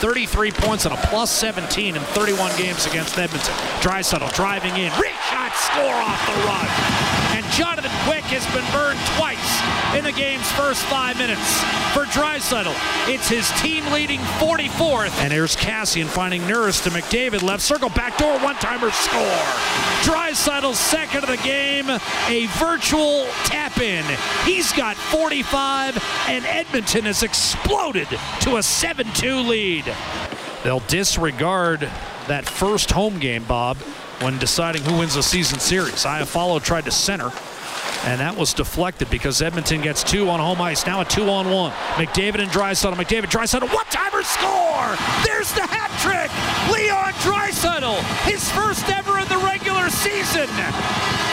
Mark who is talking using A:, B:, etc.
A: 33 points and a plus 17 in 31 games against Edmonton. Draisaitl driving in, rich shot, score off the run. And Jonathan Quick has been burned twice the game's first five minutes. For Draisaitl, it's his team-leading 44th. And here's Kassian finding Nurse to McDavid, left circle, back door, one-timer score. Draisaitl's second of the game, a virtual tap-in. He's got 45, and Edmonton has exploded to a 7-2 lead. They'll disregard that first home game, Bob, when deciding who wins the season series. Iafallo tried to center, and that was deflected because Edmonton gets two on home ice. Now a two on one. McDavid and Draisaitl. McDavid, Draisaitl, one-timer score! There's the hat trick! Leon Draisaitl, his first ever in the regular season!